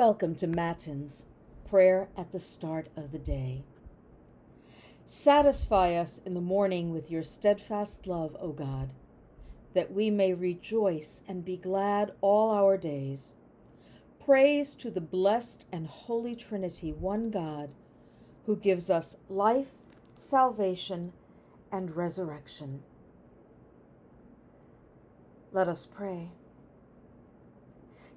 Welcome to Matins, prayer at the start of the day. Satisfy us in the morning with your steadfast love, O God, that we may rejoice and be glad all our days. Praise to the blessed and holy Trinity, one God, who gives us life, salvation, and resurrection. Let us pray.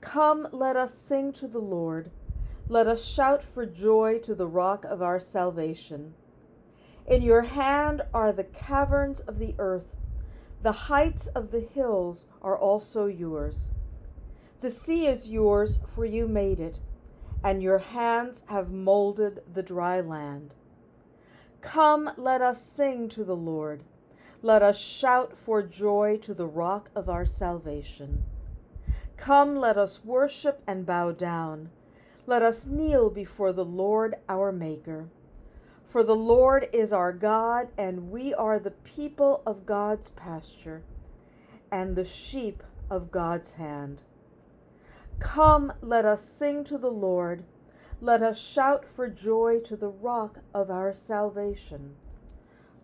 Come, let us sing to the Lord. Let us shout for joy to the rock of our salvation. In your hand are the caverns of the earth, the heights of the hills are also yours. The sea is yours, for you made it, and your hands have molded the dry land. Come, let us sing to the Lord. Let us shout for joy to the rock of our salvation. Come, let us worship and bow down. Let us kneel before the Lord our Maker. For the Lord is our God, and we are the people of God's pasture, and the sheep of God's hand. Come, let us sing to the Lord. Let us shout for joy to the rock of our salvation.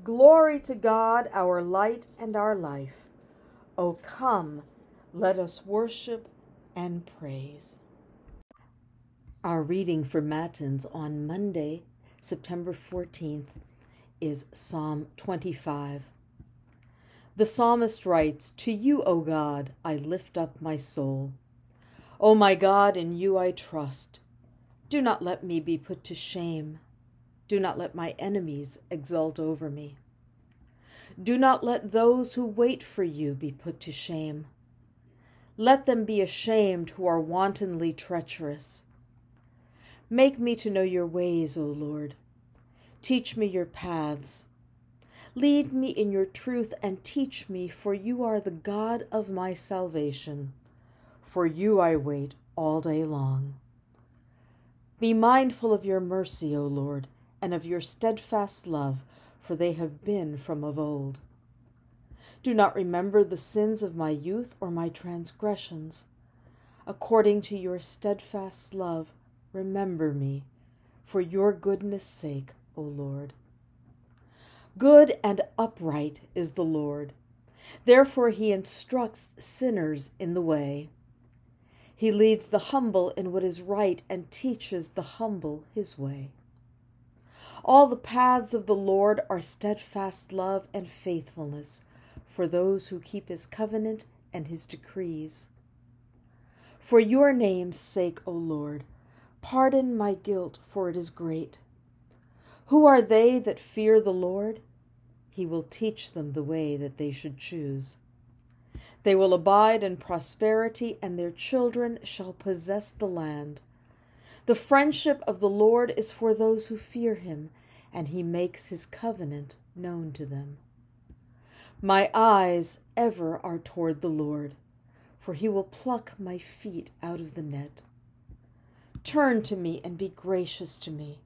Glory to God, our light and our life. O come, let us worship and praise. Our reading for Matins on Monday, September 14th, is Psalm 25. The psalmist writes, To you, O God, I lift up my soul. O my God, in you I trust. Do not let me be put to shame. Do not let my enemies exult over me. Do not let those who wait for you be put to shame. Let them be ashamed who are wantonly treacherous. Make me to know your ways, O Lord. Teach me your paths. Lead me in your truth and teach me, for you are the God of my salvation. For you I wait all day long. Be mindful of your mercy, O Lord, and of your steadfast love, for they have been from of old. Do not remember the sins of my youth or my transgressions. According to your steadfast love, remember me, for your goodness' sake, O Lord. Good and upright is the Lord. Therefore, he instructs sinners in the way. He leads the humble in what is right and teaches the humble his way. All the paths of the Lord are steadfast love and faithfulness for those who keep his covenant and his decrees. For your name's sake, O Lord, pardon my guilt, for it is great. Who are they that fear the Lord? He will teach them the way that they should choose. They will abide in prosperity, and their children shall possess the land. The friendship of the Lord is for those who fear him, and he makes his covenant known to them. My eyes ever are toward the Lord, for he will pluck my feet out of the net. Turn to me and be gracious to me,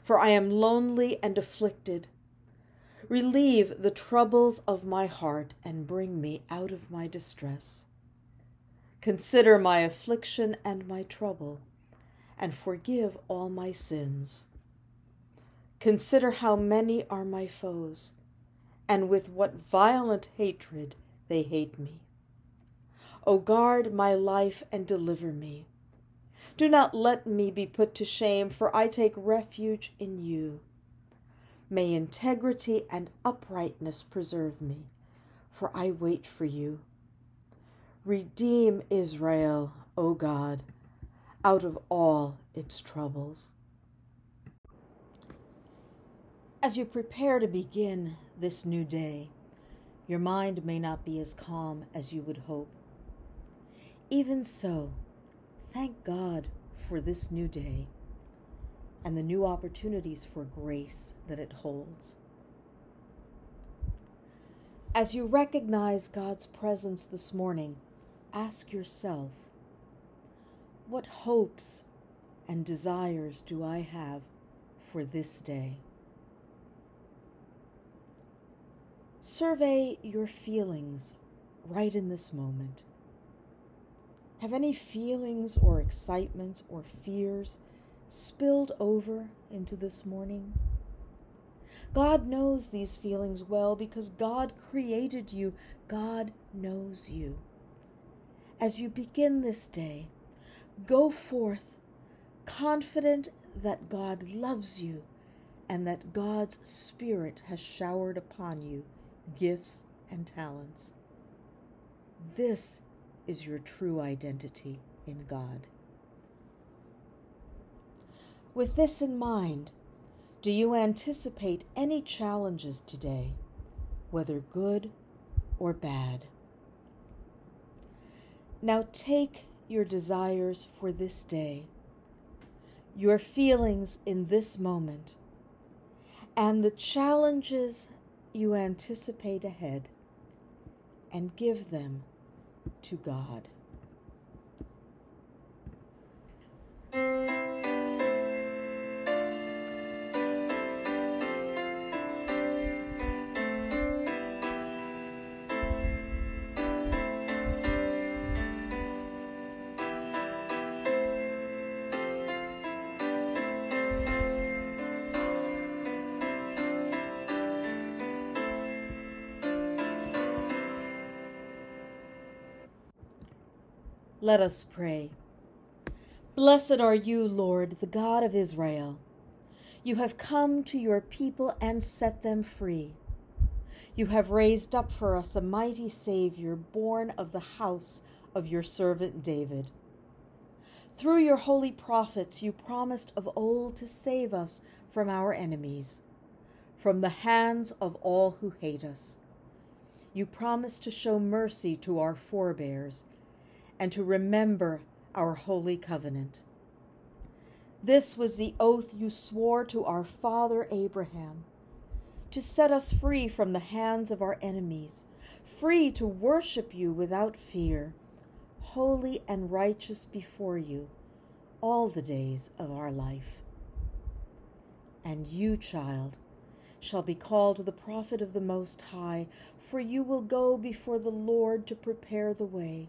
for I am lonely and afflicted. Relieve the troubles of my heart and bring me out of my distress. Consider my affliction and my trouble, and forgive all my sins. Consider how many are my foes and with what violent hatred they hate me. O guard my life and deliver me. Do not let me be put to shame, for I take refuge in you. May integrity and uprightness preserve me, for I wait for you. Redeem Israel, O God, out of all its troubles. As you prepare to begin this new day, your mind may not be as calm as you would hope. Even so, thank God for this new day. and the new opportunities for grace that it holds. As you recognize God's presence this morning, ask yourself what hopes and desires do I have for this day? Survey your feelings right in this moment. Have any feelings or excitements or fears spilled over into this morning? God knows these feelings well because God created you. God knows you. As you begin this day, go forth confident that God loves you and that God's Spirit has showered upon you gifts and talents. This is your true identity in God. With this in mind, do you anticipate any challenges today, whether good or bad? Now take your desires for this day, your feelings in this moment, and the challenges you anticipate ahead, and give them to God. Let us pray. Blessed are you, Lord, the God of Israel. You have come to your people and set them free. You have raised up for us a mighty Savior, born of the house of your servant David. Through your holy prophets, you promised of old to save us from our enemies, from the hands of all who hate us. You promised to show mercy to our forebears and to remember our holy covenant. This was the oath you swore to our father Abraham to set us free from the hands of our enemies, free to worship you without fear, holy and righteous before you all the days of our life. And you, child, shall be called the prophet of the Most High, for you will go before the Lord to prepare the way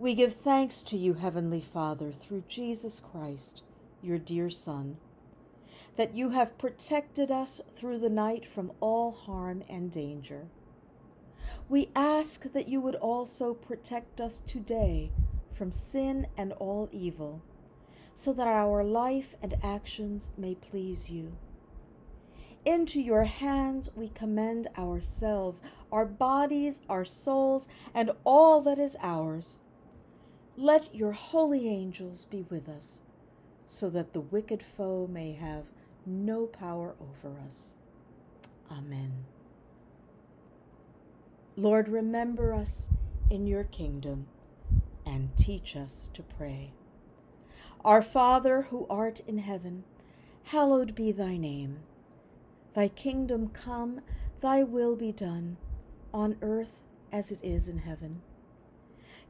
We give thanks to you, Heavenly Father, through Jesus Christ, your dear Son, that you have protected us through the night from all harm and danger. We ask that you would also protect us today from sin and all evil, so that our life and actions may please you. Into your hands we commend ourselves, our bodies, our souls, and all that is ours let your holy angels be with us, so that the wicked foe may have no power over us. Amen. Lord, remember us in your kingdom and teach us to pray. Our Father who art in heaven, hallowed be thy name. Thy kingdom come, thy will be done, on earth as it is in heaven.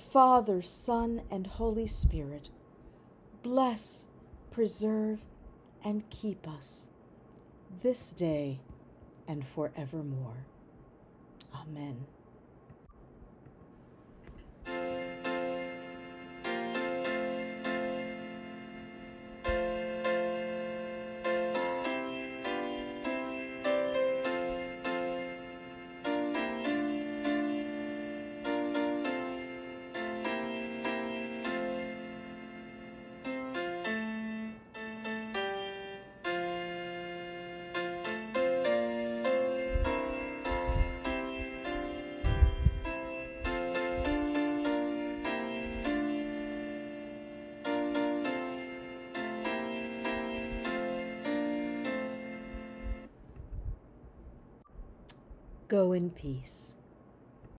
Father, Son, and Holy Spirit, bless, preserve, and keep us this day and forevermore. Amen. Go in peace.